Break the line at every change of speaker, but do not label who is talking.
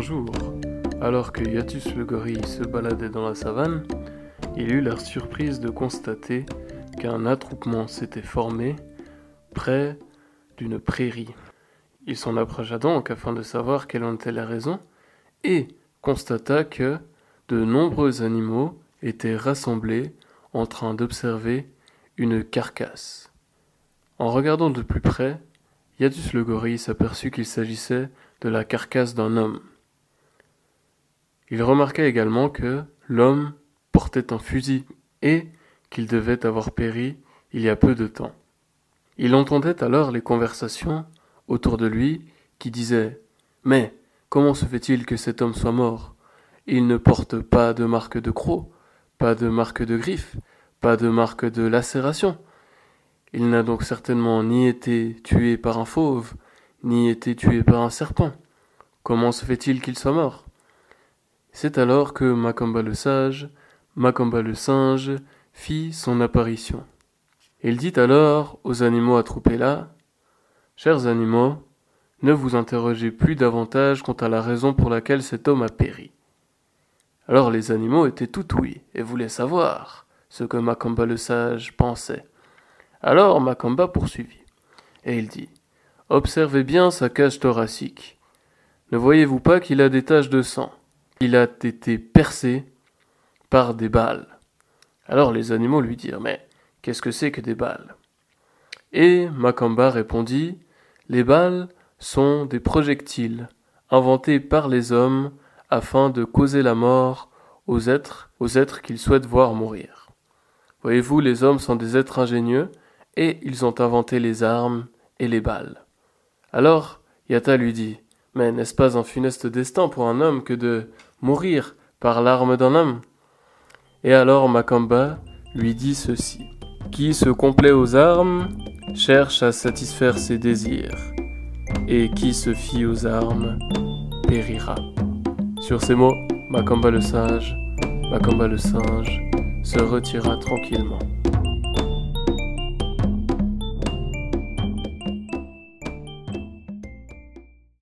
Un jour, alors que Yatus le gorille se baladait dans la savane, il eut la surprise de constater qu'un attroupement s'était formé près d'une prairie. Il s'en approcha donc afin de savoir quelle en était la raison, et constata que de nombreux animaux étaient rassemblés en train d'observer une carcasse. En regardant de plus près, Yadus le gorille s'aperçut qu'il s'agissait de la carcasse d'un homme. Il remarqua également que l'homme portait un fusil et qu'il devait avoir péri il y a peu de temps. Il entendait alors les conversations autour de lui qui disaient Mais comment se fait-il que cet homme soit mort? Il ne porte pas de marque de croc, pas de marque de griffe, pas de marque de lacération. Il n'a donc certainement ni été tué par un fauve, ni été tué par un serpent. Comment se fait-il qu'il soit mort? C'est alors que Macamba le sage, Macamba le singe, fit son apparition. Il dit alors aux animaux attroupés là Chers animaux, ne vous interrogez plus davantage quant à la raison pour laquelle cet homme a péri. Alors les animaux étaient tout ouïs et voulaient savoir ce que Macamba le sage pensait. Alors Macamba poursuivit, et il dit Observez bien sa cage thoracique. Ne voyez-vous pas qu'il a des taches de sang? Il a été percé par des balles. Alors les animaux lui dirent Mais qu'est-ce que c'est que des balles? Et Macamba répondit Les balles sont des projectiles inventés par les hommes afin de causer la mort aux êtres, aux êtres qu'ils souhaitent voir mourir. Voyez-vous, les hommes sont des êtres ingénieux et ils ont inventé les armes et les balles. Alors, Yata lui dit Mais n'est-ce pas un funeste destin pour un homme que de mourir par l'arme d'un homme? Et alors Macamba lui dit ceci. Qui se complaît aux armes cherche à satisfaire ses désirs, et qui se fie aux armes périra. Sur ces mots, Macamba le sage, Macamba le singe, se retira tranquillement.